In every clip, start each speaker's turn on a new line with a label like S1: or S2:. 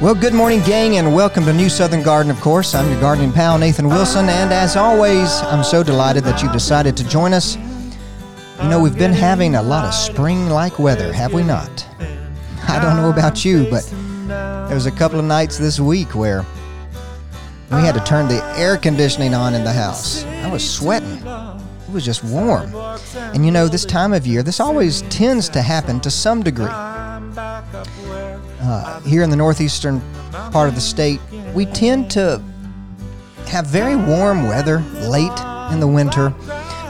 S1: Well, good morning, gang, and welcome to New Southern Garden, of course. I'm your gardening pal, Nathan Wilson, and as always, I'm so delighted that you've decided to join us. You know, we've been having a lot of spring like weather, have we not? I don't know about you, but there was a couple of nights this week where we had to turn the air conditioning on in the house. I was sweating. It was just warm. And you know, this time of year, this always tends to happen to some degree. Uh, here in the northeastern part of the state, we tend to have very warm weather late in the winter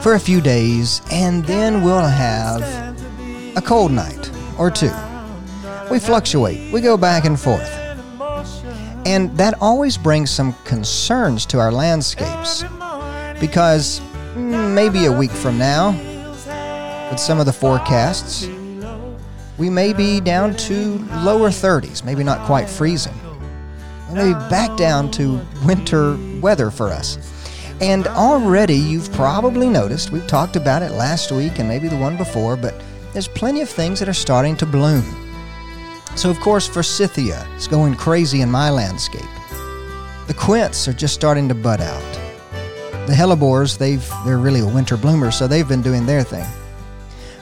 S1: for a few days, and then we'll have a cold night or two. We fluctuate, we go back and forth. And that always brings some concerns to our landscapes because mm, maybe a week from now, with some of the forecasts, we may be down to lower 30s, maybe not quite freezing. Maybe back down to winter weather for us. And already you've probably noticed, we've talked about it last week and maybe the one before, but there's plenty of things that are starting to bloom. So, of course, forsythia is going crazy in my landscape. The quince are just starting to bud out. The hellebores, they've, they're really a winter bloomer, so they've been doing their thing.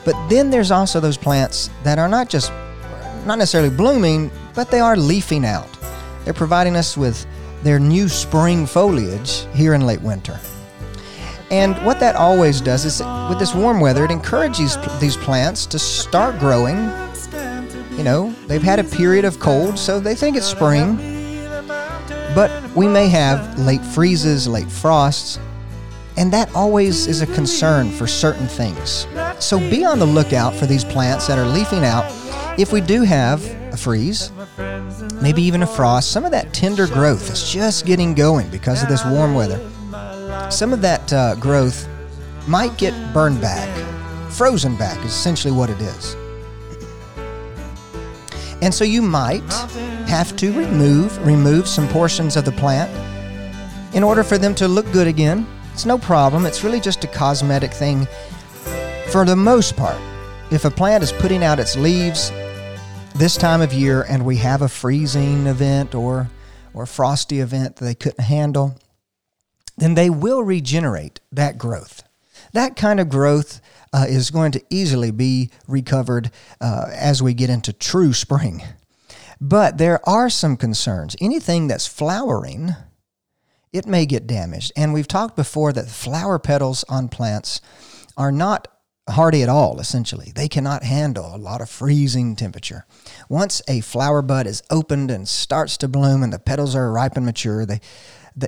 S1: But then there's also those plants that are not just not necessarily blooming, but they are leafing out. They're providing us with their new spring foliage here in late winter. And what that always does is, with this warm weather, it encourages these plants to start growing. You know, they've had a period of cold, so they think it's spring. But we may have late freezes, late frosts, and that always is a concern for certain things. So be on the lookout for these plants that are leafing out. If we do have a freeze, maybe even a frost, some of that tender growth is just getting going because of this warm weather. Some of that uh, growth might get burned back. Frozen back is essentially what it is. And so you might have to remove remove some portions of the plant in order for them to look good again. It's no problem. It's really just a cosmetic thing for the most part, if a plant is putting out its leaves this time of year and we have a freezing event or or frosty event that they couldn't handle, then they will regenerate that growth. That kind of growth uh, is going to easily be recovered uh, as we get into true spring. But there are some concerns. Anything that's flowering, it may get damaged. And we've talked before that flower petals on plants are not hardy at all, essentially. They cannot handle a lot of freezing temperature. Once a flower bud is opened and starts to bloom and the petals are ripe and mature, they,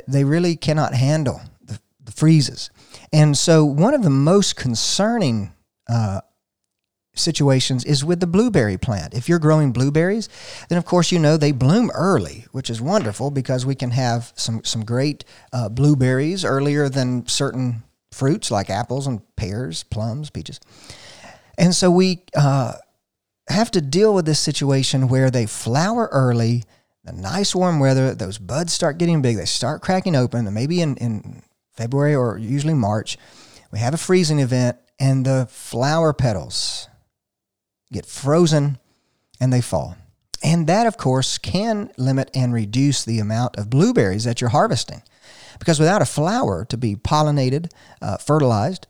S1: they really cannot handle the, the freezes. And so, one of the most concerning uh, situations is with the blueberry plant. If you're growing blueberries, then of course you know they bloom early, which is wonderful because we can have some some great uh, blueberries earlier than certain fruits like apples and pears, plums, peaches. And so we uh, have to deal with this situation where they flower early, the nice warm weather, those buds start getting big, they start cracking open, and maybe in, in February or usually March, we have a freezing event, and the flower petals get frozen and they fall. And that, of course, can limit and reduce the amount of blueberries that you're harvesting. Because without a flower to be pollinated, uh, fertilized,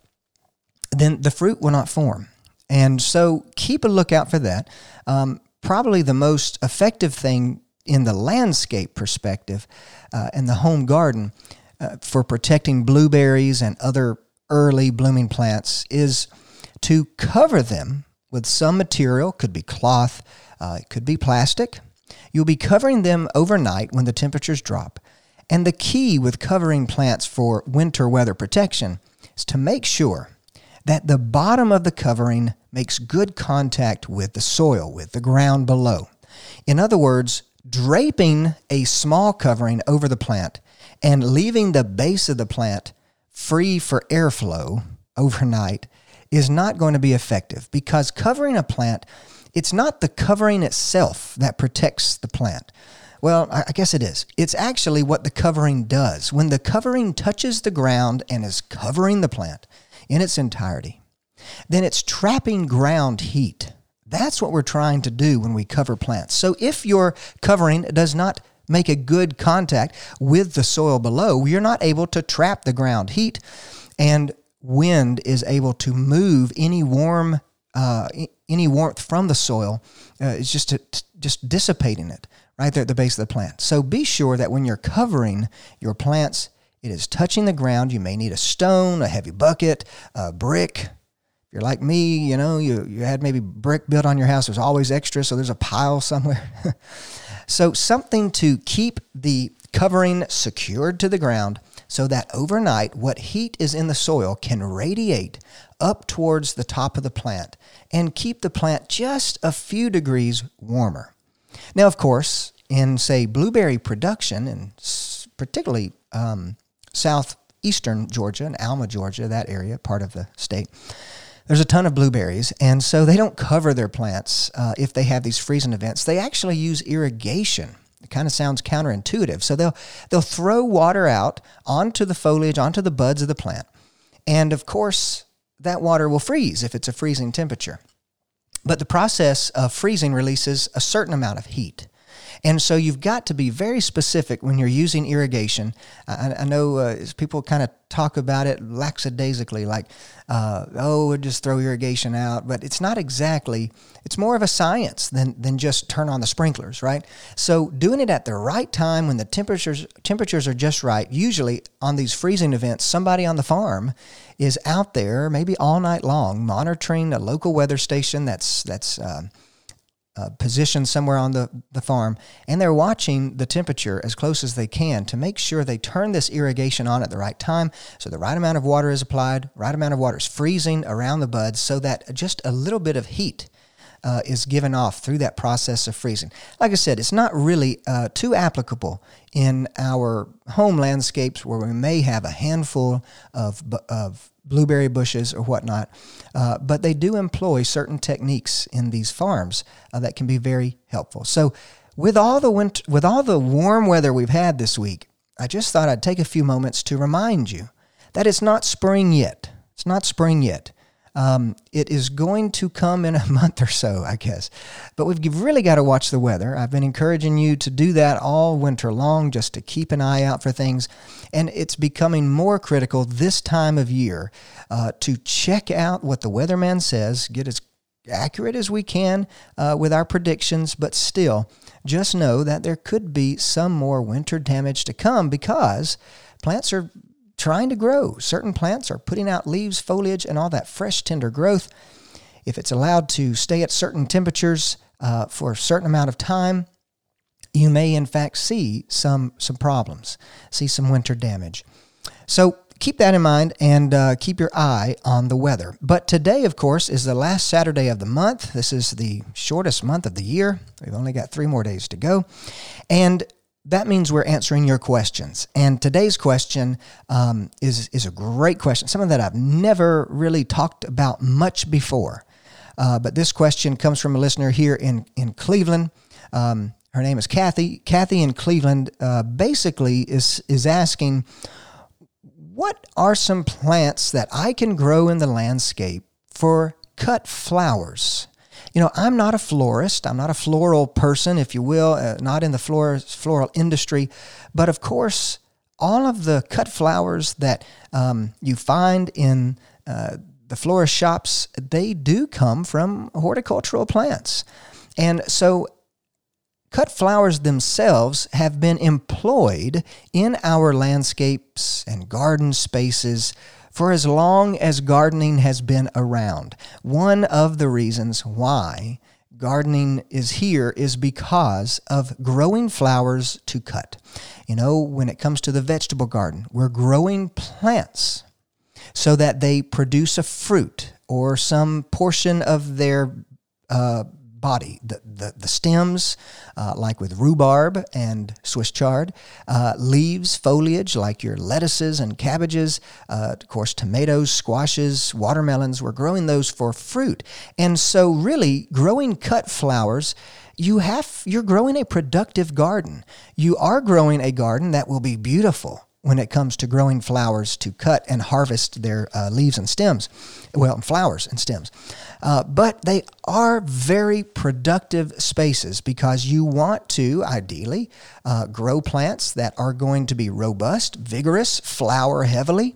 S1: then the fruit will not form. And so keep a lookout for that. Um, probably the most effective thing in the landscape perspective uh, in the home garden uh, for protecting blueberries and other early blooming plants is to cover them with some material, could be cloth, uh, it could be plastic. You'll be covering them overnight when the temperatures drop. And the key with covering plants for winter weather protection is to make sure that the bottom of the covering makes good contact with the soil, with the ground below. In other words, draping a small covering over the plant and leaving the base of the plant free for airflow overnight is not going to be effective because covering a plant, it's not the covering itself that protects the plant. Well, I guess it is. It's actually what the covering does. When the covering touches the ground and is covering the plant in its entirety, then it's trapping ground heat. That's what we're trying to do when we cover plants. So if your covering does not make a good contact with the soil below, you're not able to trap the ground heat, and wind is able to move any warm uh, any warmth from the soil. Uh, it's just to, just dissipating it right there at the base of the plant. So be sure that when you're covering your plants, it is touching the ground. You may need a stone, a heavy bucket, a brick. If you're like me, you know, you, you had maybe brick built on your house. There's always extra, so there's a pile somewhere. so something to keep the covering secured to the ground so that overnight what heat is in the soil can radiate up towards the top of the plant and keep the plant just a few degrees warmer. Now, of course, in say blueberry production, and particularly um, southeastern Georgia and Alma, Georgia, that area, part of the state, there's a ton of blueberries, and so they don't cover their plants uh, if they have these freezing events. They actually use irrigation. It kind of sounds counterintuitive. So they'll they'll throw water out onto the foliage, onto the buds of the plant, and of course that water will freeze if it's a freezing temperature. But the process of freezing releases a certain amount of heat. And so you've got to be very specific when you're using irrigation. I, I know uh, people kind of talk about it lackadaisically, like, uh, oh, we'll just throw irrigation out. But it's not exactly, it's more of a science than, than just turn on the sprinklers, right? So doing it at the right time when the temperatures, temperatures are just right, usually on these freezing events, somebody on the farm is out there maybe all night long monitoring a local weather station that's, that's, uh, uh, positioned somewhere on the, the farm, and they're watching the temperature as close as they can to make sure they turn this irrigation on at the right time so the right amount of water is applied, right amount of water is freezing around the buds so that just a little bit of heat uh, is given off through that process of freezing. Like I said, it's not really uh, too applicable in our home landscapes where we may have a handful of, of blueberry bushes or whatnot. Uh, but they do employ certain techniques in these farms uh, that can be very helpful. So, with all the winter, with all the warm weather we've had this week, I just thought I'd take a few moments to remind you that it's not spring yet. It's not spring yet. Um, it is going to come in a month or so, I guess. But we've really got to watch the weather. I've been encouraging you to do that all winter long just to keep an eye out for things. And it's becoming more critical this time of year uh, to check out what the weatherman says, get as accurate as we can uh, with our predictions, but still, just know that there could be some more winter damage to come because plants are trying to grow. Certain plants are putting out leaves, foliage, and all that fresh, tender growth. If it's allowed to stay at certain temperatures uh, for a certain amount of time, you may in fact see some some problems, see some winter damage. So keep that in mind and uh, keep your eye on the weather. But today, of course, is the last Saturday of the month. This is the shortest month of the year. We've only got three more days to go, and that means we're answering your questions. And today's question um, is, is a great question, something that I've never really talked about much before. Uh, but this question comes from a listener here in, in Cleveland. Um, her name is Kathy. Kathy in Cleveland uh, basically is, is asking, what are some plants that I can grow in the landscape for cut flowers? You know, I'm not a florist. I'm not a floral person, if you will, uh, not in the floral, floral industry. But of course, all of the cut flowers that um, you find in uh, the florist shops, they do come from horticultural plants. And so cut flowers themselves have been employed in our landscapes and garden spaces for as long as gardening has been around. One of the reasons why gardening is here is because of growing flowers to cut. You know, when it comes to the vegetable garden, we're growing plants so that they produce a fruit or some portion of their uh, body. The, the, the stems, uh, like with rhubarb and Swiss chard, uh, leaves, foliage, like your lettuces and cabbages, uh, of course, tomatoes, squashes, watermelons, we're growing those for fruit. And so, really, growing cut flowers you have you're growing a productive garden. You are growing a garden that will be beautiful when it comes to growing flowers to cut and harvest their uh, leaves and stems, well, flowers and stems. Uh, but they are very productive spaces because you want to, ideally, uh, grow plants that are going to be robust, vigorous, flower heavily.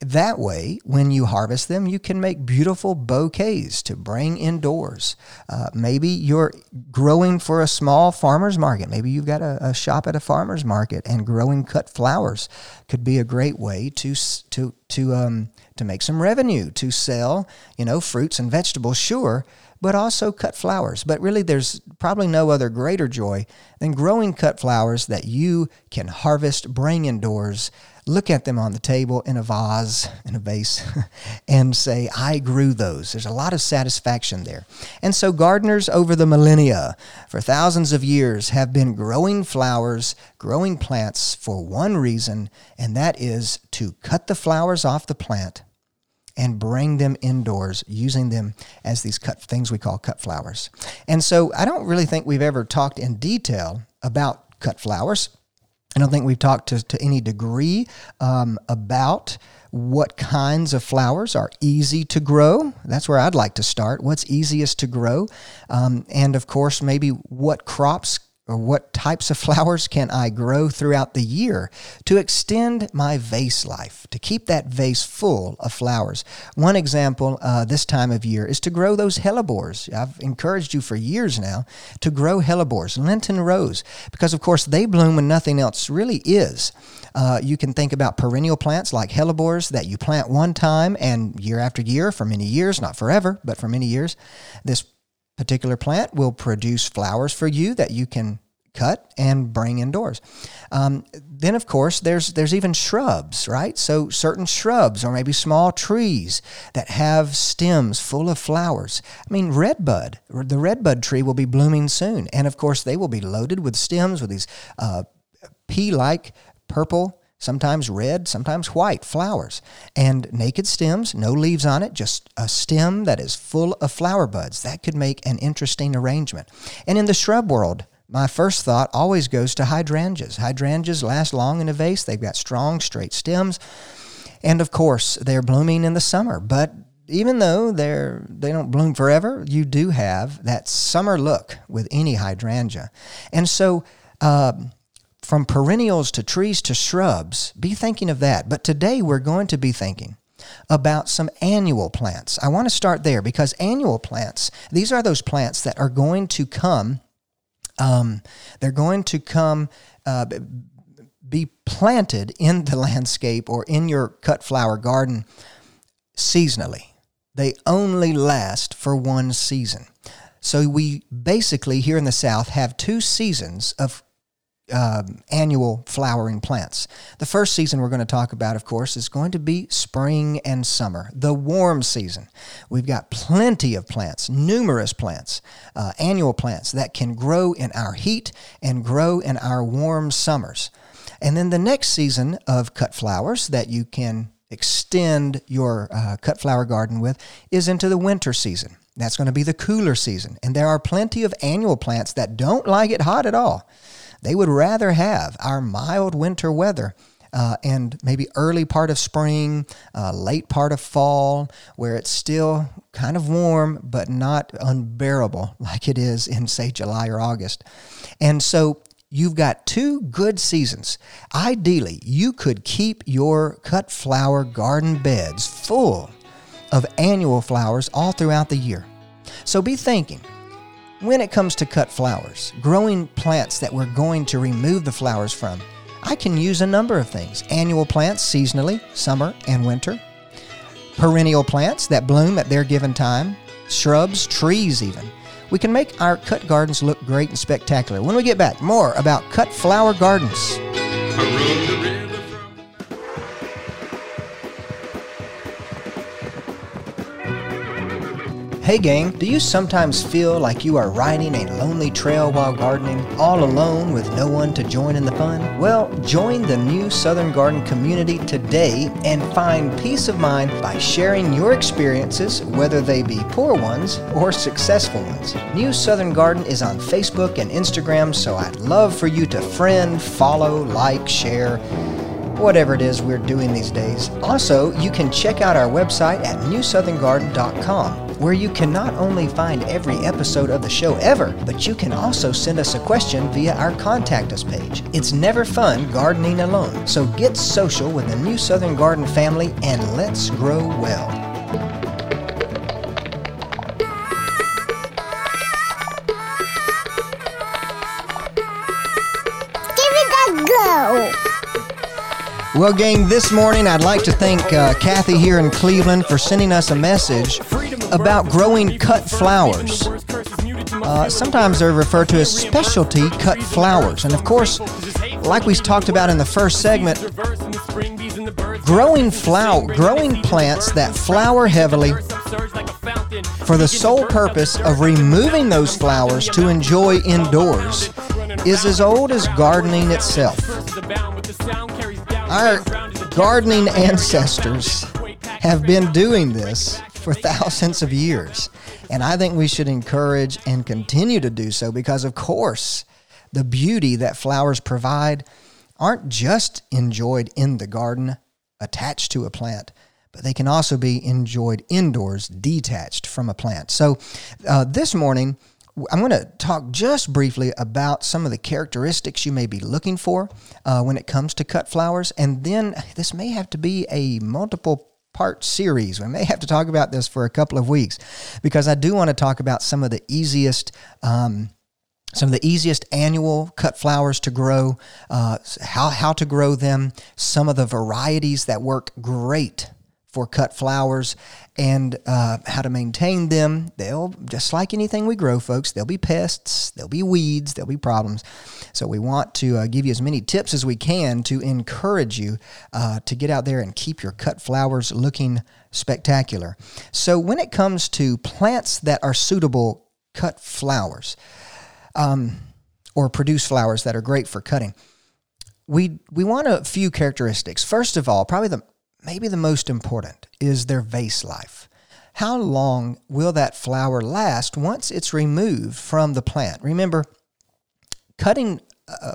S1: That way, when you harvest them, you can make beautiful bouquets to bring indoors. Uh, maybe you're growing for a small farmer's market. Maybe you've got a, a, shop at a farmer's market, and growing cut flowers could be a great way to to to um, to make some revenue to sell, you know, fruits and vegetables, sure, but also cut flowers. But really, there's probably no other greater joy than growing cut flowers that you can harvest, bring indoors look at them on the table in a vase, in a vase, and say, I grew those. There's a lot of satisfaction there. And so, gardeners over the millennia, for thousands of years, have been growing flowers, growing plants for one reason, and that is to cut the flowers off the plant and bring them indoors using them as these cut things we call cut flowers. And so I don't really think we've ever talked in detail about cut flowers. I don't think we've talked to, to any degree um, about what kinds of flowers are easy to grow. That's where I'd like to start. What's easiest to grow? Um, and of course, maybe what crops or what types of flowers can I grow throughout the year to extend my vase life, to keep that vase full of flowers? One example uh, this time of year is to grow those hellebores. I've encouraged you for years now to grow hellebores, Lenten rose, because of course they bloom when nothing else really is. Uh, you can think about perennial plants like hellebores that you plant one time and year after year for many years, not forever, but for many years. This particular plant will produce flowers for you that you can cut and bring indoors. Um, then, of course, there's there's even shrubs, right? So certain shrubs or maybe small trees that have stems full of flowers. I mean, redbud, the redbud tree will be blooming soon, and of course, they will be loaded with stems with these uh, pea-like purple sometimes red, sometimes white flowers, and naked stems, no leaves on it, just a stem that is full of flower buds. That could make an interesting arrangement. And in the shrub world, my first thought always goes to hydrangeas. Hydrangeas last long in a vase, they've got strong, straight stems. And of course, they're blooming in the summer, but even though they're they don't bloom forever, you do have that summer look with any hydrangea. And so uh, from perennials to trees to shrubs, be thinking of that. But today we're going to be thinking about some annual plants. I want to start there because annual plants, these are those plants that are going to come, um, they're going to come. Uh, be planted in the landscape or in your cut flower garden seasonally. They only last for one season. So we basically here in the South have two seasons of uh, annual flowering plants. The first season we're going to talk about, of course, is going to be spring and summer, the warm season. We've got plenty of plants, numerous plants, uh, annual plants that can grow in our heat and grow in our warm summers. And then the next season of cut flowers that you can extend your uh, cut flower garden with is into the winter season. That's going to be the cooler season. And there are plenty of annual plants that don't like it hot at all. They would rather have our mild winter weather. Uh, and maybe early part of spring, uh, late part of fall, where it's still kind of warm but not unbearable like it is in, say, July or August. And so you've got two good seasons. Ideally, you could keep your cut flower garden beds full of annual flowers all throughout the year. So be thinking when it comes to cut flowers, growing plants that we're going to remove the flowers from, I can use a number of things. Annual plants seasonally, summer and winter. Perennial plants that bloom at their given time. Shrubs, trees, even. We can make our cut gardens look great and spectacular. When we get back, more about cut flower gardens. Hey gang, do you sometimes feel like you are riding a lonely trail while gardening, all alone with no one to join in the fun? Well, join the new Southern Garden community today and find peace of mind by sharing your experiences, whether they be poor ones or successful ones. New Southern Garden is on Facebook and Instagram, so I'd love for you to friend, follow, like, share whatever it is we're doing these days. Also, you can check out our website at newsoutherngarden.com where you can not only find every episode of the show ever, but you can also send us a question via our Contact Us page. It's never fun gardening alone, so get social with the New Southern Garden family and let's grow well. Well, gang, this morning I'd like to thank uh, Kathy here in Cleveland for sending us a message about growing cut flowers. Uh, sometimes they're referred to as specialty cut flowers. And of course, like we talked about in the first segment, growing flower, growing plants that flower heavily for the sole purpose of removing those flowers to enjoy indoors is as old as gardening itself. Our gardening ancestors have been doing this for thousands of years. And I think we should encourage and continue to do so because, of course, the beauty that flowers provide aren't just enjoyed in the garden attached to a plant, but they can also be enjoyed indoors detached from a plant. So, uh, this morning, I'm going to talk just briefly about some of the characteristics you may be looking for uh, when it comes to cut flowers. And then this may have to be a multiple part series. We may have to talk about this for a couple of weeks because I do want to talk about some of the easiest. Um, some of the easiest annual cut flowers to grow, uh, how, how to grow them, some of the varieties that work great for cut flowers and uh, how to maintain them. They'll, just like anything we grow, folks, there'll be pests, there'll be weeds, there'll be problems. So we want to uh, give you as many tips as we can to encourage you uh, to get out there and keep your cut flowers looking spectacular. So when it comes to plants that are suitable cut flowers, um, or produce flowers that are great for cutting, we we want a few characteristics. First of all, probably the maybe the most important is their vase life. How long will that flower last once it's removed from the plant? Remember, cutting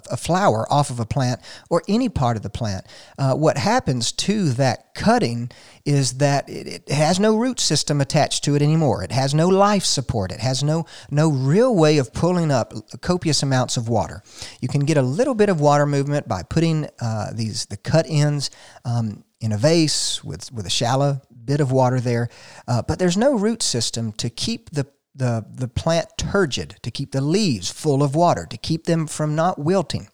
S1: a, flower off of a plant or any part of the plant, uh, what happens to that cutting is that it, it, has no root system attached to it anymore. It has no life support. It has no no real way of pulling up copious amounts of water. You can get a little bit of water movement by putting uh, these the cut ends um, in a vase with, with a shallow bit of water there. Uh, but there's no root system to keep the, the, the plant turgid, to keep the leaves full of water, to keep them from not wilting.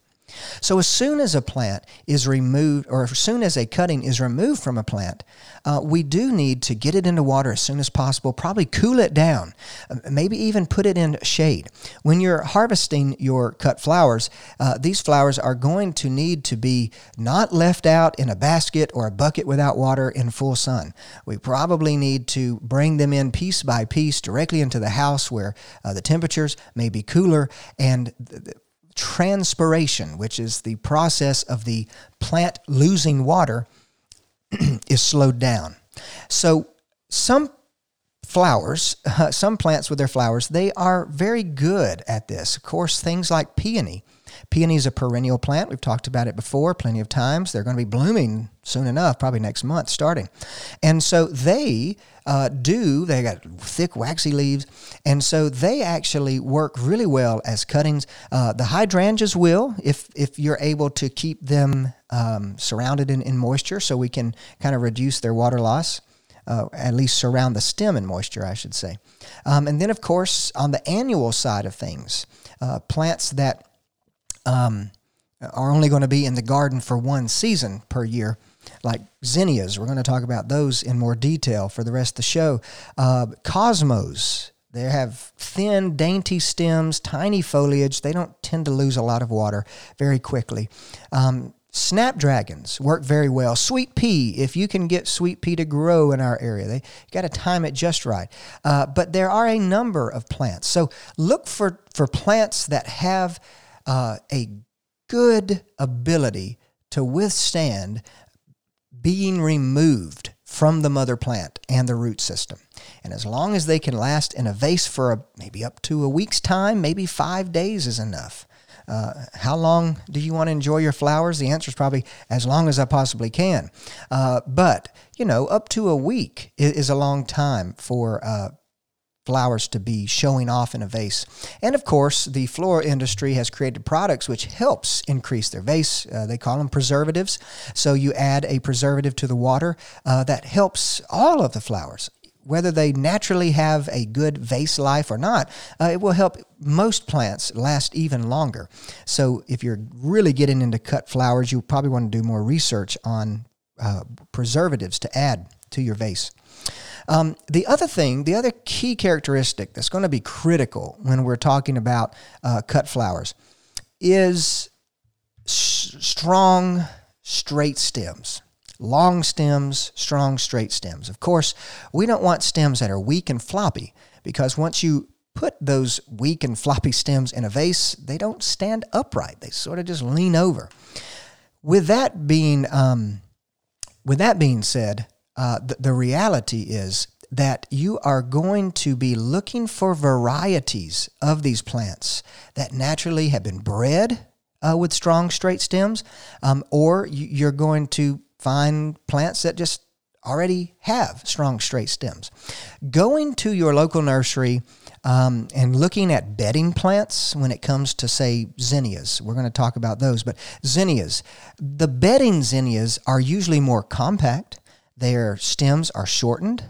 S1: So as soon as a plant is removed, or as soon as a cutting is removed from a plant, uh, we do need to get it into water as soon as possible, probably cool it down, uh, maybe even put it in shade. When you're harvesting your cut flowers, uh, these flowers are going to need to be not left out in a basket or a bucket without water in full sun. We probably need to bring them in piece by piece directly into the house where uh, the temperatures may be cooler and th- transpiration, which is the process of the plant losing water, is slowed down. So some flowers, uh, some plants with their flowers, they are very good at this. Of course, things like peony. Peony is a perennial plant. We've talked about it before plenty of times. They're going to be blooming soon enough, probably next month starting. And so they uh, do. They got thick, waxy leaves, and so they actually work really well as cuttings. Uh, the hydrangeas will, if if you're able to keep them um, surrounded in, in moisture, so we can kind of reduce their water loss. Uh, at least surround the stem in moisture, I should say. Um, and then, of course, on the annual side of things, uh, plants that um, are only going to be in the garden for one season per year like zinnias. We're going to talk about those in more detail for the rest of the show. Uh, cosmos. They have thin, dainty stems, tiny foliage. They don't tend to lose a lot of water very quickly. Um, Snapdragons work very well. Sweet pea, if you can get sweet pea to grow in our area, they got to time it just right. Uh, but there are a number of plants, so look for for plants that have uh, a good ability to withstand being removed from the mother plant and the root system. And as long as they can last in a vase for a, maybe up to a week's time, maybe five days is enough. Uh, how long do you want to enjoy your flowers? The answer is probably as long as I possibly can. Uh, but, you know, up to a week is, is a long time for uh, flowers to be showing off in a vase. And of course, the floral industry has created products which helps increase their vase. Uh, they call them preservatives. So you add a preservative to the water uh, that helps all of the flowers. Whether they naturally have a good vase life or not, uh, it will help most plants last even longer. So, if you're really getting into cut flowers, you probably want to do more research on uh, preservatives to add to your vase. Um, the other thing, the other key characteristic that's going to be critical when we're talking about uh, cut flowers is s- strong, straight stems. Long stems, strong, straight stems. Of course, we don't want stems that are weak and floppy because once you put those weak and floppy stems in a vase, they don't stand upright. They sort of just lean over. With that being, um, with that being said, uh, the, the reality is that you are going to be looking for varieties of these plants that naturally have been bred uh, with strong straight stems, um, or you're going to find plants that just already have strong straight stems. Going to your local nursery um, and looking at bedding plants when it comes to, say, zinnias, we're going to talk about those, but zinnias, the bedding zinnias are usually more compact their stems are shortened,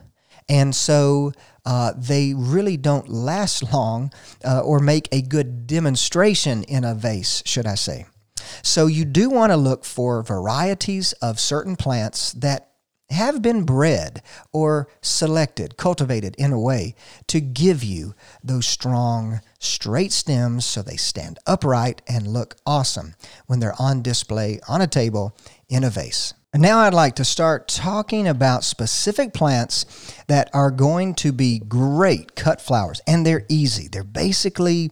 S1: and so uh, they really don't last long uh, or make a good demonstration in a vase, should I say. So you do want to look for varieties of certain plants that have been bred or selected, cultivated in a way to give you those strong, straight stems so they stand upright and look awesome when they're on display on a table in a vase. Now I'd like to start talking about specific plants that are going to be great cut flowers. And they're easy. They're basically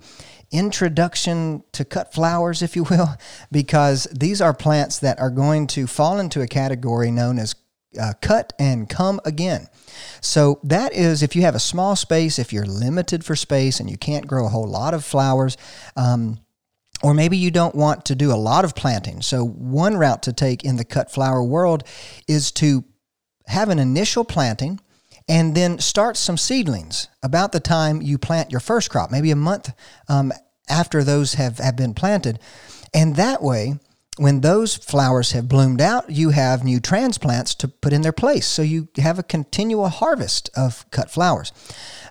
S1: introduction to cut flowers, if you will, because these are plants that are going to fall into a category known as uh, cut and come again. So that is if you have a small space, if you're limited for space and you can't grow a whole lot of flowers. Um, or maybe you don't want to do a lot of planting. So, one route to take in the cut flower world is to have an initial planting and then start some seedlings about the time you plant your first crop, maybe a month um, after those have, have been planted. And that way, when those flowers have bloomed out, you have new transplants to put in their place. So you have a continual harvest of cut flowers.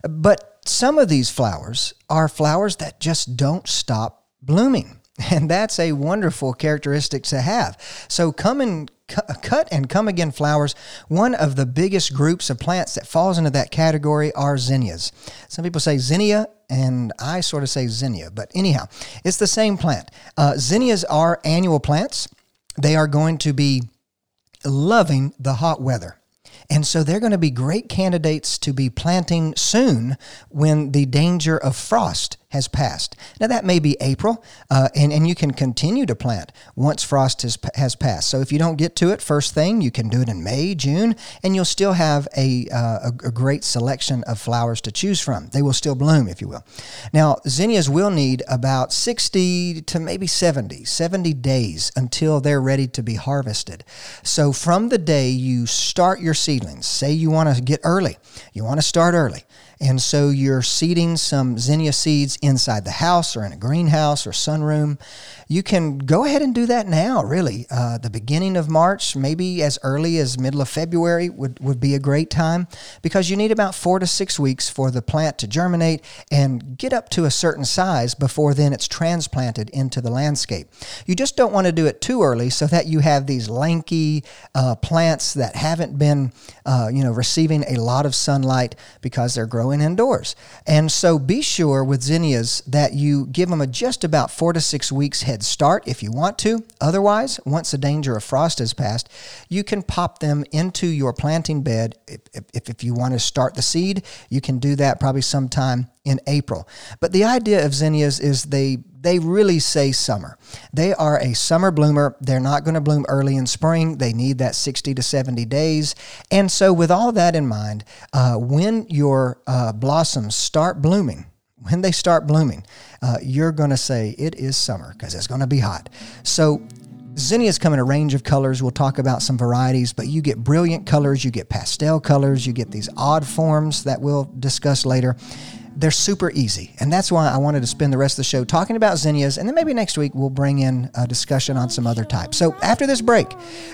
S1: But some of these flowers are flowers that just don't stop blooming. And that's a wonderful characteristic to have. So, come and cut and come again flowers. One of the biggest groups of plants that falls into that category are zinnias. Some people say zinnia, and I sort of say zinnia, but anyhow, it's the same plant. Uh, zinnias are annual plants. They are going to be loving the hot weather. And so they're going to be great candidates to be planting soon when the danger of frost has passed. Now, that may be April, uh, and, and you can continue to plant once frost has, has passed. So, if you don't get to it first thing, you can do it in May, June, and you'll still have a, uh, a, a, great selection of flowers to choose from. They will still bloom, if you will. Now, zinnias will need about 60 to maybe 70, 70 days until they're ready to be harvested. So, from the day you start your seedlings, say you want to get early, you want to start early. And so you're seeding some zinnia seeds inside the house or in a greenhouse or sunroom. You can go ahead and do that now, really. Uh, the beginning of March, maybe as early as middle of February, would, would be a great time because you need about four to six weeks for the plant to germinate and get up to a certain size before then it's transplanted into the landscape. You just don't want to do it too early so that you have these lanky uh, plants that haven't been, uh, you know, receiving a lot of sunlight because they're growing indoors. And so be sure with zinnias that you give them a just about four to six weeks head head start if you want to. Otherwise, once the danger of frost has passed, you can pop them into your planting bed. If, if, if you want to start the seed, you can do that probably sometime in April. But the idea of zinnias is they they really say summer. They are a summer bloomer. They're not going to bloom early in spring. They need that 60 to 70 days. And so, with all that in mind, uh, when your uh, blossoms start blooming, when they start blooming, uh, you're going to say it is summer because it's going to be hot. So, Zinnias come in a range of colors. We'll talk about some varieties, but you get brilliant colors, you get pastel colors, you get these odd forms that we'll discuss later they're super easy. And that's why I wanted to spend the rest of the show talking about zinnias. And then maybe next week we'll bring in a discussion on some other types. So after this break,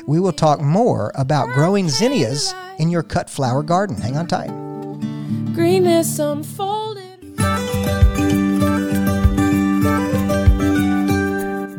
S1: we will talk more about growing zinnias in your cut flower garden. Hang on tight. Greenness unfolded.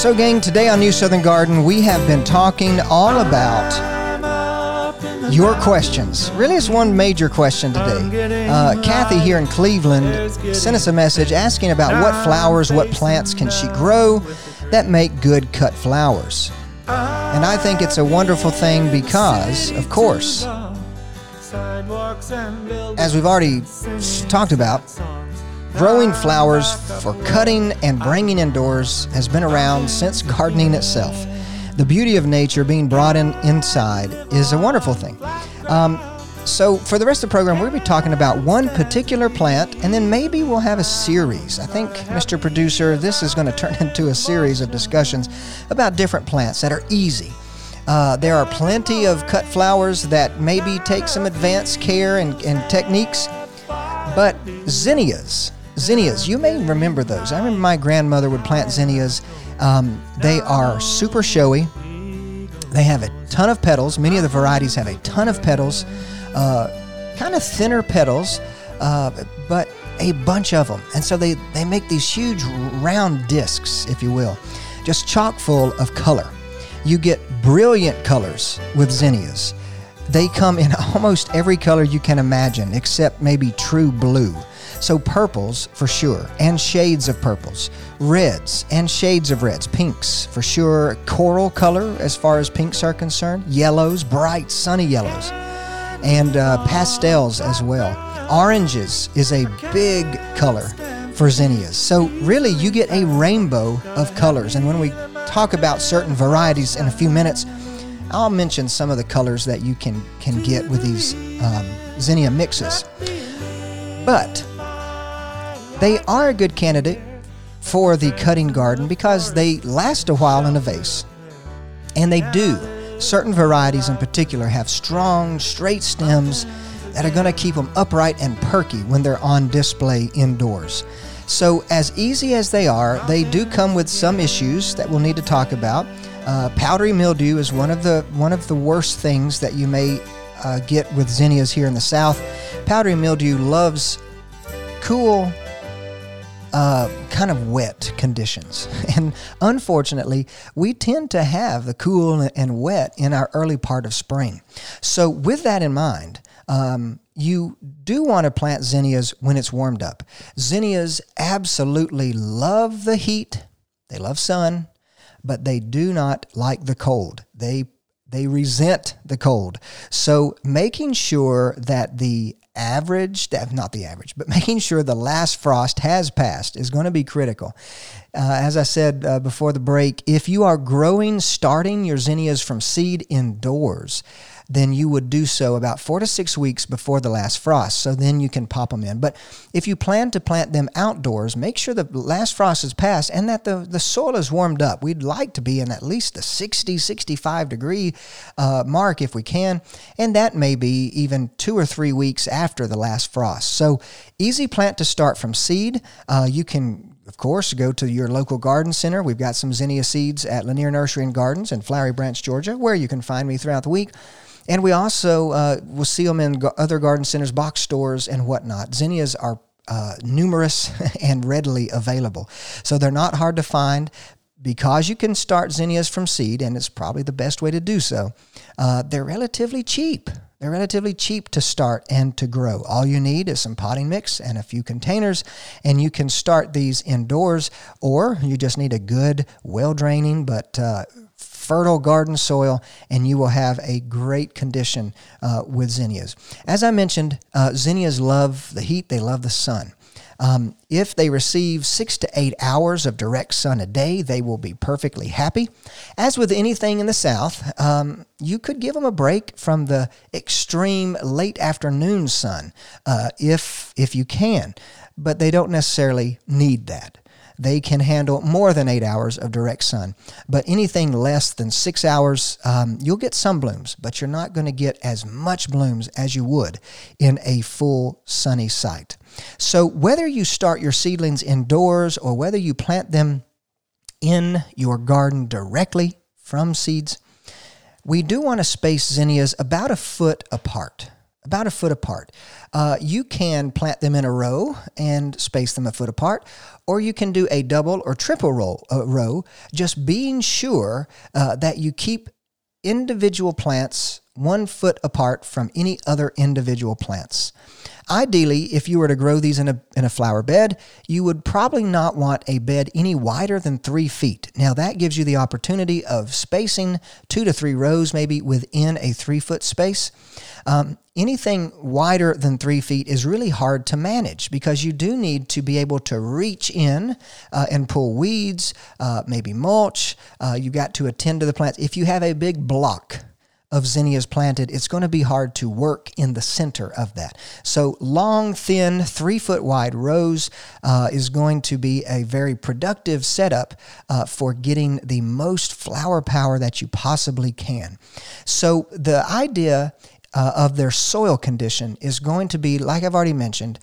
S1: So, gang, today on New Southern Garden, we have been talking all about your questions. Really, it's one major question today. Uh, Kathy here in Cleveland sent us a message asking about what flowers, what plants can she grow that make good cut flowers. And I think it's a wonderful thing because, of course, as we've already talked about, Growing flowers for cutting and bringing indoors has been around since gardening itself. The beauty of nature being brought in inside is a wonderful thing. Um, so, for the rest of the program, we'll be talking about one particular plant, and then maybe we'll have a series. I think, Mr. Producer, this is going to turn into a series of discussions about different plants that are easy. Uh, there are plenty of cut flowers that maybe take some advanced care and, and techniques, but zinnias zinnias. You may remember those. I remember my grandmother would plant zinnias. Um, they are super showy. They have a ton of petals. Many of the varieties have a ton of petals, uh, kind of thinner petals, uh, but a bunch of them. And so they, they make these huge round discs, if you will, just chock full of color. You get brilliant colors with zinnias. They come in almost every color you can imagine, except maybe true blue. So purples for sure, and shades of purples, reds and shades of reds, pinks for sure, coral color as far as pinks are concerned, yellows, bright sunny yellows, and uh, pastels as well. Oranges is a big color for zinnias. So really, you get a rainbow of colors. And when we talk about certain varieties in a few minutes, I'll mention some of the colors that you can can get with these um, zinnia mixes. But they are a good candidate for the cutting garden because they last a while in a vase. And they do. Certain varieties in particular have strong, straight stems that are going to keep them upright and perky when they're on display indoors. So, as easy as they are, they do come with some issues that we'll need to talk about. Uh, powdery mildew is one of the one of the worst things that you may uh, get with zinnias here in the South. Powdery mildew loves cool, uh, kind of wet conditions. And unfortunately, we tend to have the cool and wet in our early part of spring. So, with that in mind, um, you do want to plant zinnias when it's warmed up. Zinnias absolutely love the heat, they love sun, but they do not like the cold. They they resent the cold. So making sure that the average, not the average, but making sure the last frost has passed is going to be critical. Uh, as I said uh, before the break, if you are growing, starting your zinnias from seed indoors, then you would do so about four to six weeks before the last frost. So then you can pop them in. But if you plan to plant them outdoors, make sure the last frost has passed and that the, the soil is warmed up. We'd like to be in at least the 60, 65 degree uh, mark if we can. And that may be even two or three weeks after the last frost. So easy plant to start from seed. Uh, you can of course, go to your local garden center. We've got some zinnia seeds at Lanier Nursery and Gardens in Flowery Branch, Georgia, where you can find me throughout the week. And we also uh, will see them in other garden centers, box stores, and whatnot. Zinnias are uh, numerous and readily available. So they're not hard to find because you can start zinnias from seed, and it's probably the best way to do so. Uh, they're relatively cheap. They're relatively cheap to start and to grow. All you need is some potting mix and a few containers, and you can start these indoors, or you just need a good, well draining, but uh, fertile garden soil, and you will have a great condition uh, with zinnias. As I mentioned, uh, zinnias love the heat, they love the sun. Um, if they receive six to eight hours of direct sun a day, they will be perfectly happy. As with anything in the South, um, you could give them a break from the extreme late afternoon sun uh, if if you can, but they don't necessarily need that they can handle more than eight hours of direct sun. But anything less than six hours, um, you'll get some blooms, but you're not going to get as much blooms as you would in a full sunny site. So, whether you start your seedlings indoors or whether you plant them in your garden directly from seeds, we do want to space zinnias about a foot apart. About a foot apart. Uh, you can plant them in a row and space them a foot apart, or you can do a double or triple row, uh, row just being sure uh, that you keep individual plants one foot apart from any other individual plants. Ideally, if you were to grow these in a, in a flower bed, you would probably not want a bed any wider than three feet. Now, that gives you the opportunity of spacing two to three rows, maybe within a three foot space. Um, anything wider than three feet is really hard to manage because you do need to be able to reach in uh, and pull weeds, uh, maybe mulch. Uh, you've got to attend to the plants. If you have a big block, of zinnias planted, it's going to be hard to work in the center of that. So, long, thin, three foot wide rows uh, is going to be a very productive setup uh, for getting the most flower power that you possibly can. So, the idea uh, of their soil condition is going to be, like I've already mentioned,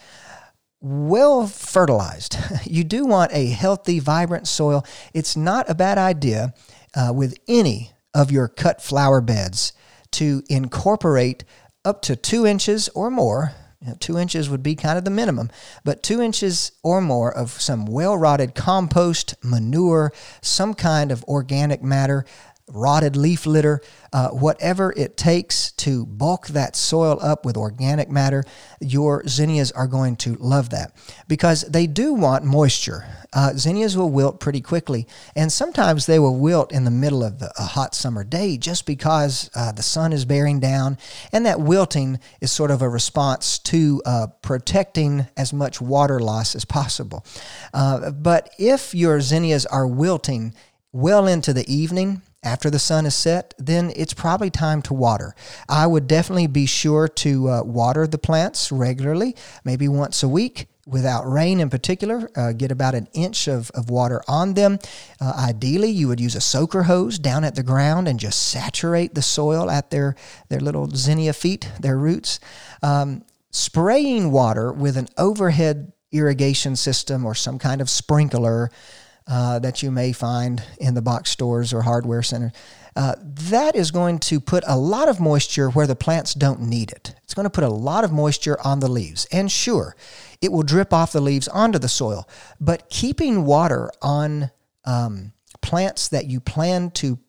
S1: well fertilized. You do want a healthy, vibrant soil. It's not a bad idea uh, with any of your cut flower beds to incorporate up to two inches or more. You know, two inches would be kind of the minimum, but two inches or more of some well rotted compost, manure, some kind of organic matter rotted leaf litter, uh, whatever it takes to bulk that soil up with organic matter, your zinnias are going to love that because they do want moisture. Uh, zinnias will wilt pretty quickly, and sometimes they will wilt in the middle of the, a hot summer day just because uh, the sun is bearing down, and that wilting is sort of a response to uh, protecting as much water loss as possible. Uh, but if your zinnias are wilting, well into the evening, after the sun is set, then it's probably time to water. I would definitely be sure to uh, water the plants regularly, maybe once a week. Without rain in particular, uh, get about an inch of, of water on them. Uh, ideally, you would use a soaker hose down at the ground and just saturate the soil at their, their little zinnia feet, their roots. Um, spraying water with an overhead irrigation system or some kind of sprinkler uh, that you may find in the box stores or hardware centers. Uh, that is going to put a lot of moisture where the plants don't need it. It's going to put a lot of moisture on the leaves. And sure, it will drip off the leaves onto the soil. But keeping water on um, plants that you plan to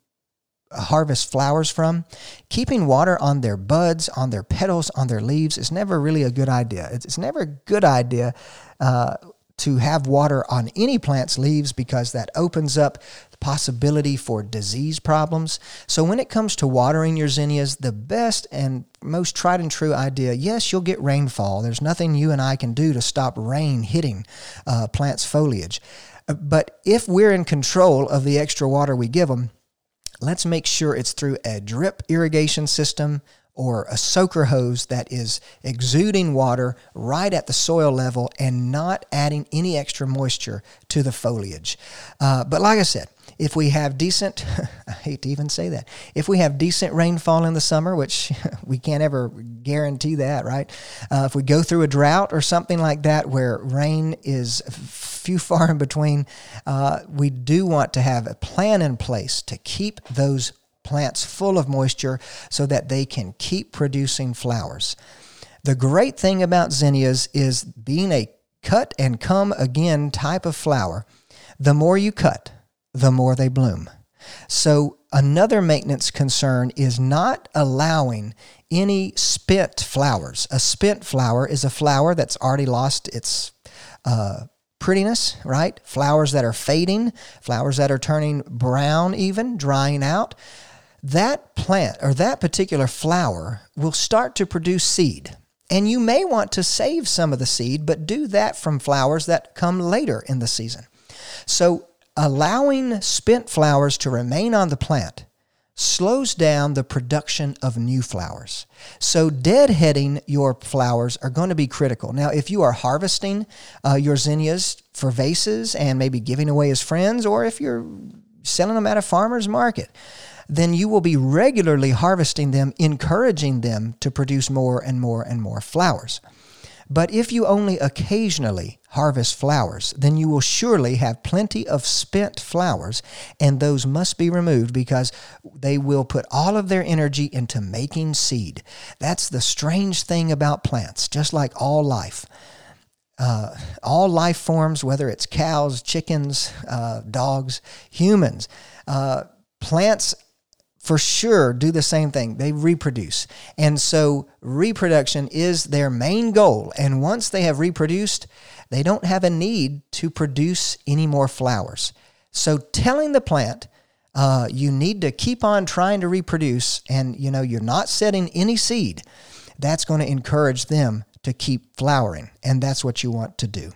S1: harvest flowers from, keeping water on their buds, on their petals, on their leaves is never really a good idea. It's, it's never a good idea uh, to have water on any plant's leaves because that opens up the possibility for disease problems. So when it comes to watering your zinnias, the best and most tried and true idea, yes, you'll get rainfall. There's nothing you and I can do to stop rain hitting uh, plants' foliage. Uh, but if we're in control of the extra water we give them, let's make sure it's through a drip irrigation system or a soaker hose that is exuding water right at the soil level and not adding any extra moisture to the foliage. Uh, but like I said, if we have decent, I hate to even say that, if we have decent rainfall in the summer, which we can't ever guarantee that, right? Uh, if we go through a drought or something like that where rain is few far in between, uh, we do want to have a plan in place to keep those plants full of moisture so that they can keep producing flowers. The great thing about zinnias is being a cut and come again type of flower, the more you cut, the more they bloom. So, another maintenance concern is not allowing any spent flowers. A spent flower is a flower that's already lost its uh, prettiness, right? Flowers that are fading, flowers that are turning brown, even drying out that plant or that particular flower will start to produce seed. And you may want to save some of the seed, but do that from flowers that come later in the season. So, allowing spent flowers to remain on the plant slows down the production of new flowers. So, deadheading your flowers are going to be critical. Now, if you are harvesting uh, your zinnias for vases and maybe giving away as friends, or if you're selling them at a farmer's market, then you will be regularly harvesting them, encouraging them to produce more and more and more flowers. But if you only occasionally harvest flowers, then you will surely have plenty of spent flowers, and those must be removed because they will put all of their energy into making seed. That's the strange thing about plants, just like all life. Uh, all life forms, whether it's cows, chickens, uh, dogs, humans, uh, plants for sure do the same thing. They reproduce. And so reproduction is their main goal. And once they have reproduced, they don't have a need to produce any more flowers. So telling the plant, uh, you need to keep on trying to reproduce and you know you're not setting any seed that's going to encourage them to keep flowering and that's what you want to do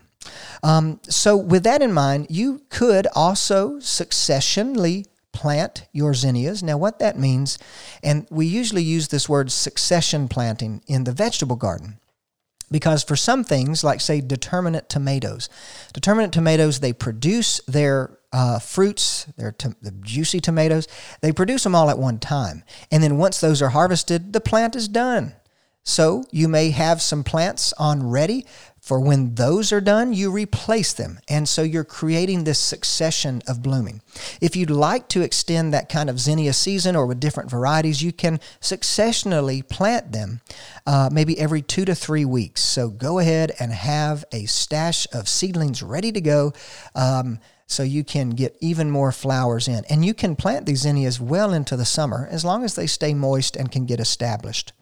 S1: um, so with that in mind you could also successionally plant your zinnias. Now, what that means, and we usually use this word succession planting in the vegetable garden. Because for some things, like say determinate tomatoes, determinate tomatoes, they produce their uh, fruits, their to- the juicy tomatoes, they produce them all at one time. And then once those are harvested, the plant is done. So you may have some plants on ready for when those are done, you replace them. And so you're creating this succession of blooming. If you'd like to extend that kind of zinnia season or with different varieties, you can successionally plant them uh, maybe every two to three weeks. So go ahead and have a stash of seedlings ready to go. Um, so you can get even more flowers in. And you can plant these zinnias well into the summer as long as they stay moist and can get established.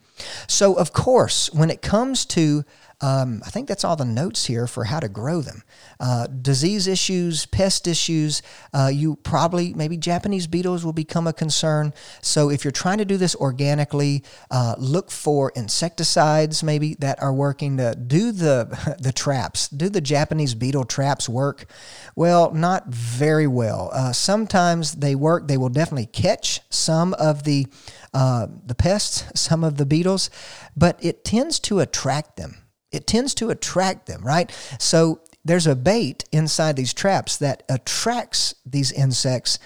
S1: So, of course, when it comes to um, I think that's all the notes here for how to grow them. Uh, disease issues, pest issues, uh, you probably, maybe Japanese beetles will become a concern. So if you're trying to do this organically, uh, look for insecticides maybe that are working to do the, the traps. Do the Japanese beetle traps work? Well, not very well. Uh, sometimes they work, they will definitely catch some of the uh, the pests, some of the beetles, but it tends to attract them it tends to attract them, right? So there's a bait inside these traps that attracts these insects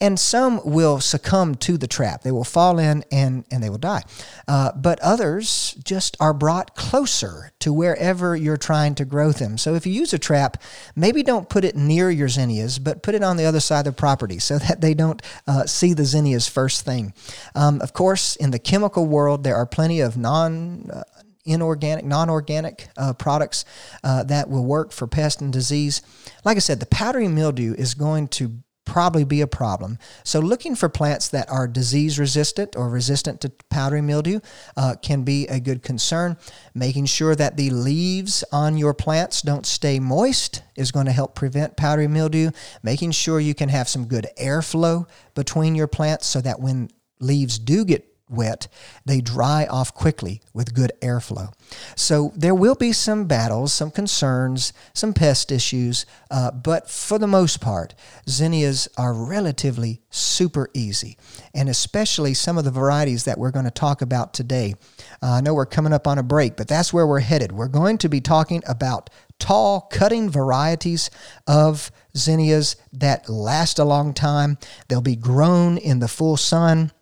S1: and some will succumb to the trap. They will fall in and, and they will die. Uh, but others just are brought closer to wherever you're trying to grow them. So if you use a trap, maybe don't put it near your zinnias, but put it on the other side of the property so that they don't uh, see the zinnias first thing. Um, of course, in the chemical world, there are plenty of non uh, inorganic, non organic uh, products uh, that will work for pest and disease. Like I said, the powdery mildew is going to probably be a problem. So, looking for plants that are disease resistant or resistant to powdery mildew uh, can be a good concern. Making sure that the leaves on your plants don't stay moist is going to help prevent powdery mildew. Making sure you can have some good airflow between your plants so that when leaves do get wet, they dry off quickly with good airflow. So there will be some battles, some concerns, some pest issues, uh, but for the most part, zinnias are relatively super easy. And especially some of the varieties that we're going to talk about today. Uh, I know we're coming up on a break, but that's where we're headed. We're going to be talking about tall cutting varieties of zinnias that last a long time. They'll be grown in the full sun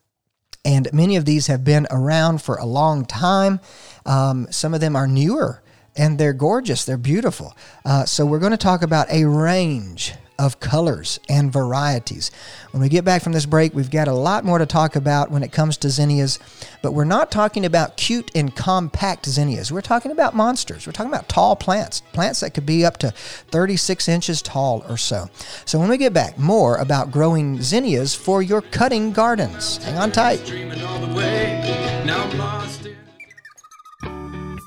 S1: and many of these have been around for a long time. Um, some of them are newer and they're gorgeous, they're beautiful. Uh, so, we're going to talk about a range of colors and varieties. When we get back from this break, we've got a lot more to talk about when it comes to zinnias, but we're not talking about cute and compact zinnias. We're talking about monsters. We're talking about tall plants, plants that could be up to 36 inches tall or so. So when we get back, more about growing zinnias for your cutting gardens. Hang on tight.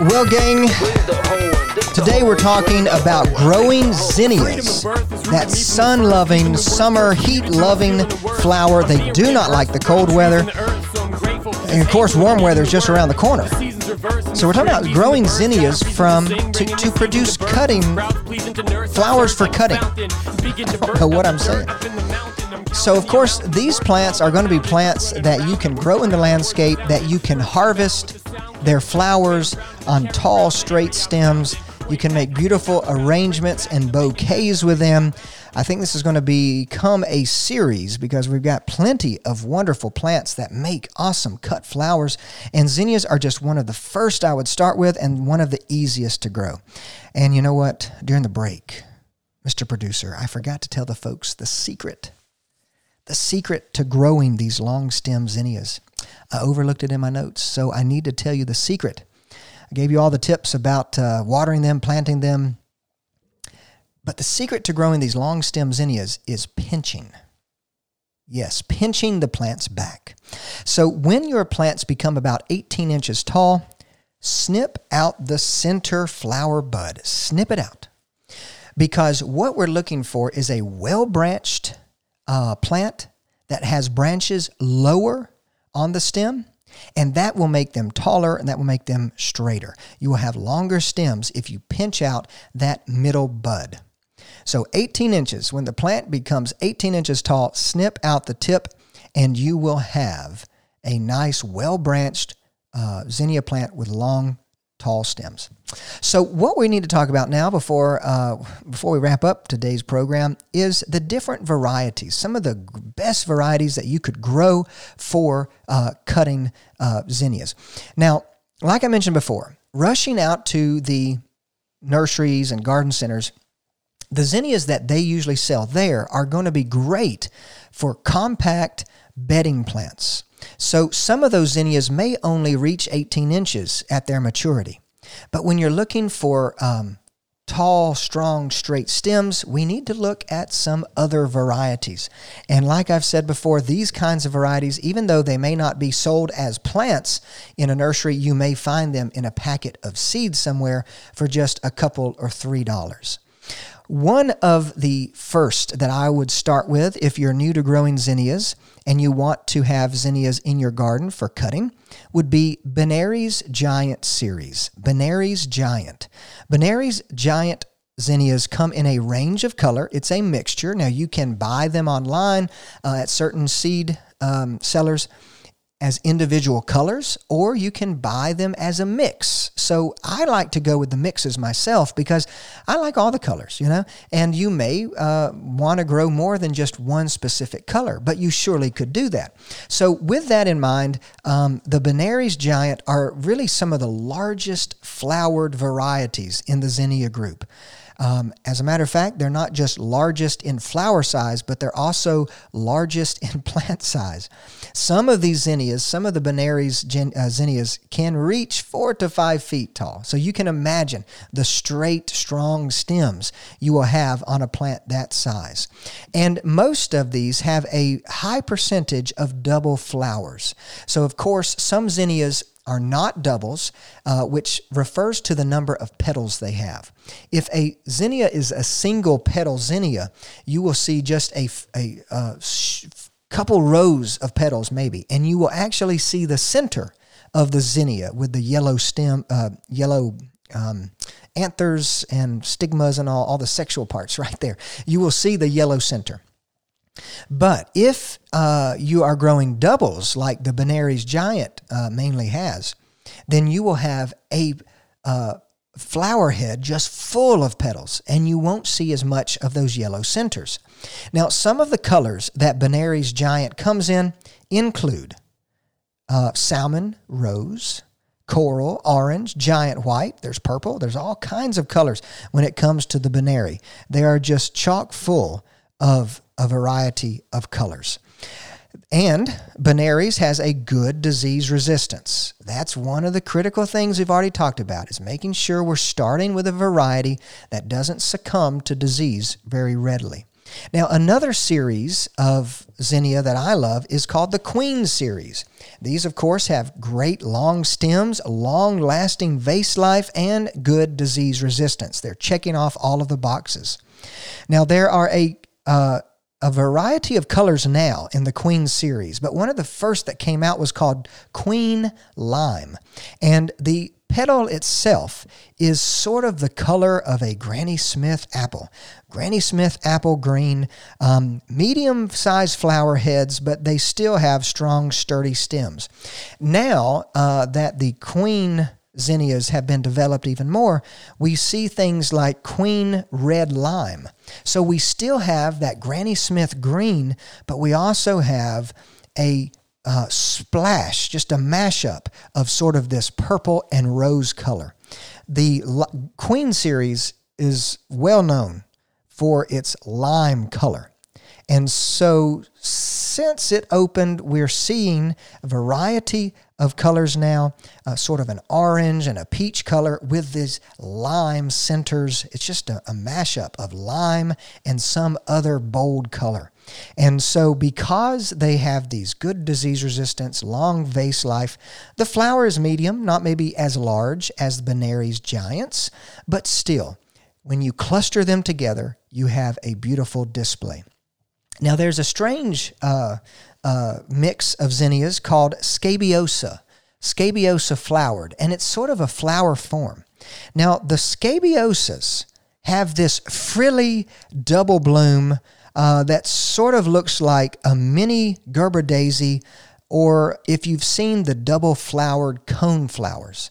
S1: Well, gang, today we're talking about growing zinnias. That sun loving, summer heat loving flower. They do not like the cold weather. And of course, warm weather is just around the corner. So we're talking about growing zinnias from to, to produce cutting flowers for cutting. What I'm saying. So, of course, these plants are going to be plants that you can grow in the landscape, that you can harvest their flowers on tall, straight stems. You can make beautiful arrangements and bouquets with them. I think this is going to become a series because we've got plenty of wonderful plants that make awesome cut flowers. And zinnias are just one of the first I would start with and one of the easiest to grow. And you know what? During the break, Mr. Producer, I forgot to tell the folks the secret the secret to growing these long stem zinnias. I overlooked it in my notes, so I need to tell you the secret. I gave you all the tips about uh, watering them, planting them. But the secret to growing these long stem zinnias is pinching. Yes, pinching the plants back. So when your plants become about 18 inches tall, snip out the center flower bud. Snip it out. Because what we're looking for is a well branched uh, plant that has branches lower on the stem, and that will make them taller and that will make them straighter. You will have longer stems if you pinch out that middle bud. So 18 inches, when the plant becomes 18 inches tall, snip out the tip and you will have a nice, well branched uh, zinnia plant with long tall stems. So, what we need to talk about now before uh, before we wrap up today's program is the different varieties. Some of the best varieties that you could grow for uh, cutting uh, zinnias. Now, like I mentioned before, rushing out to the nurseries and garden centers. The zinnias that they usually sell there are going to be great for compact bedding plants. So some of those zinnias may only reach 18 inches at their maturity. But when you're looking for um, tall, strong, straight stems, we need to look at some other varieties. And like I've said before, these kinds of varieties, even though they may not be sold as plants in a nursery, you may find them in a packet of seeds somewhere for just a couple or three dollars. One of the first that I would start with if you're new to growing zinnias and you want to have zinnias in your garden for cutting would be Benary's Giant series. Benary's Giant. Benary's Giant zinnias come in a range of color. It's a mixture. Now you can buy them online uh, at certain seed um, sellers as individual colors or you can buy them as a mix. So I like to go with the mixes myself because I like all the colors, you know, and you may uh, want to grow more than just one specific color, but you surely could do that. So with that in mind, um, the Benary's Giant are really some of the largest flowered varieties in the zinnia group. Um, as a matter of fact, they're not just largest in flower size, but they're also largest in plant size. Some of these zinnias, some of the Benary's gen, uh, zinnias, can reach four to five feet tall. So you can imagine the straight, strong stems you will have on a plant that size. And most of these have a high percentage of double flowers. So, of course, some zinnias are not doubles, uh, which refers to the number of petals they have. If a zinnia is a single petal zinnia, you will see just a, a, a uh, couple rows of petals, maybe, and you will actually see the center of the zinnia with the yellow stem, uh, yellow um, anthers and stigmas and all, all the sexual parts right there. You will see the yellow center. But if uh, you are growing doubles like the Benary's giant uh, mainly has, then you will have a uh, flower head just full of petals, and you won't see as much of those yellow centers. Now, some of the colors that Benary's giant comes in include uh, salmon, rose, coral, orange, giant white. There's purple. There's all kinds of colors when it comes to the Benary. They are just chock full of a variety of colors. And Benary's has a good disease resistance. That's one of the critical things we've already talked about is making sure we're starting with a variety that doesn't succumb to disease very readily. Now, another series of zinnia that I love is called the Queen series. These, of course, have great long stems, long lasting vase life, and good disease resistance. They're checking off all of the boxes. Now, there are a uh, a variety of colors now in the Queen series, but one of the first that came out was called Queen Lime. And the petal itself is sort of the color of a Granny Smith apple. Granny Smith apple green, um, medium sized flower heads, but they still have strong, sturdy stems. Now uh, that the Queen zinnias have been developed even more, we see things like Queen Red Lime. So we still have that Granny Smith green, but we also have a uh, splash, just a mashup of sort of this purple and rose color. The L- Queen series is well known for its lime color. And so since it opened, we're seeing a variety of colors now, uh, sort of an orange and a peach color with these lime centers. It's just a, a mashup of lime and some other bold color. And so, because they have these good disease resistance, long vase life, the flower is medium, not maybe as large as the Benary's giants, but still, when you cluster them together, you have a beautiful display. Now, there's a strange uh, uh, mix of zinnias called scabiosa, scabiosa flowered, and it's sort of a flower form. Now, the scabiosas have this frilly double bloom uh, that sort of looks like a mini Gerber daisy, or if you've seen the double flowered cone flowers.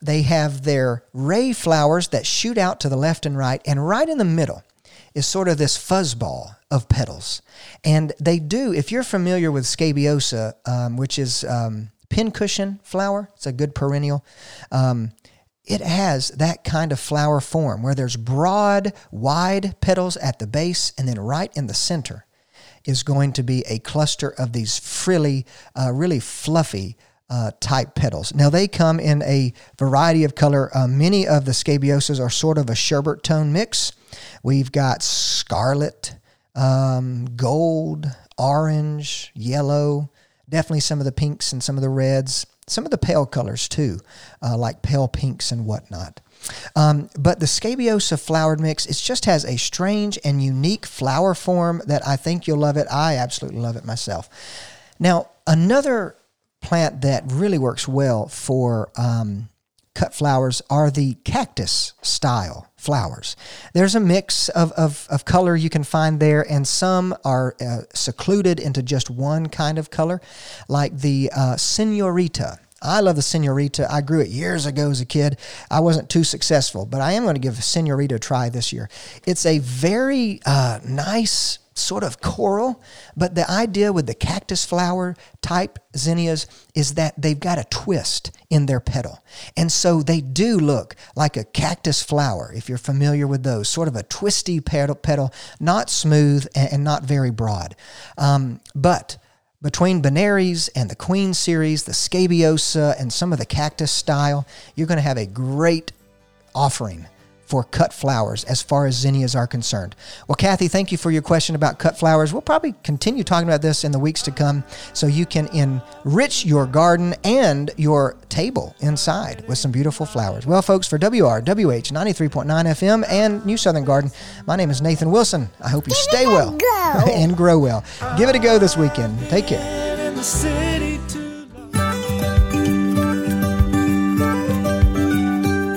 S1: They have their ray flowers that shoot out to the left and right, and right in the middle is sort of this fuzzball of petals. And they do, if you're familiar with scabiosa, um, which is um, pincushion flower, it's a good perennial. Um, it has that kind of flower form where there's broad, wide petals at the base, and then right in the center is going to be a cluster of these frilly, uh, really fluffy uh, type petals. Now they come in a variety of color. Uh, many of the scabiosas are sort of a sherbet tone mix. We've got scarlet, um, gold, orange, yellow, definitely some of the pinks and some of the reds, some of the pale colors too, uh, like pale pinks and whatnot. Um, but the scabiosa flowered mix, it just has a strange and unique flower form that I think you'll love it. I absolutely love it myself. Now, another plant that really works well for um, cut flowers are the cactus style flowers. There's a mix of, of, of color you can find there, and some are uh, secluded into just one kind of color, like the uh, Senorita. I love the Senorita. I grew it years ago as a kid. I wasn't too successful, but I am going to give Senorita a try this year. It's a very uh, nice sort of coral, but the idea with the cactus flower type zinnias is that they've got a twist in their petal. And so they do look like a cactus flower, if you're familiar with those, sort of a twisty petal, petal not smooth and, not very broad. Um, but between Benary's and the Queen series, the Scabiosa, and some of the cactus style, you're going to have a great offering for cut flowers as far as zinnias are concerned. Well, Kathy, thank you for your question about cut flowers. We'll probably continue talking about this in the weeks to come so you can enrich your garden and your table inside with some beautiful flowers. Well, folks, for WRWH 93.9 FM and New Southern Garden, my name is Nathan Wilson. I hope you
S2: Give
S1: stay well and grow well. Give it a go this weekend. Take care.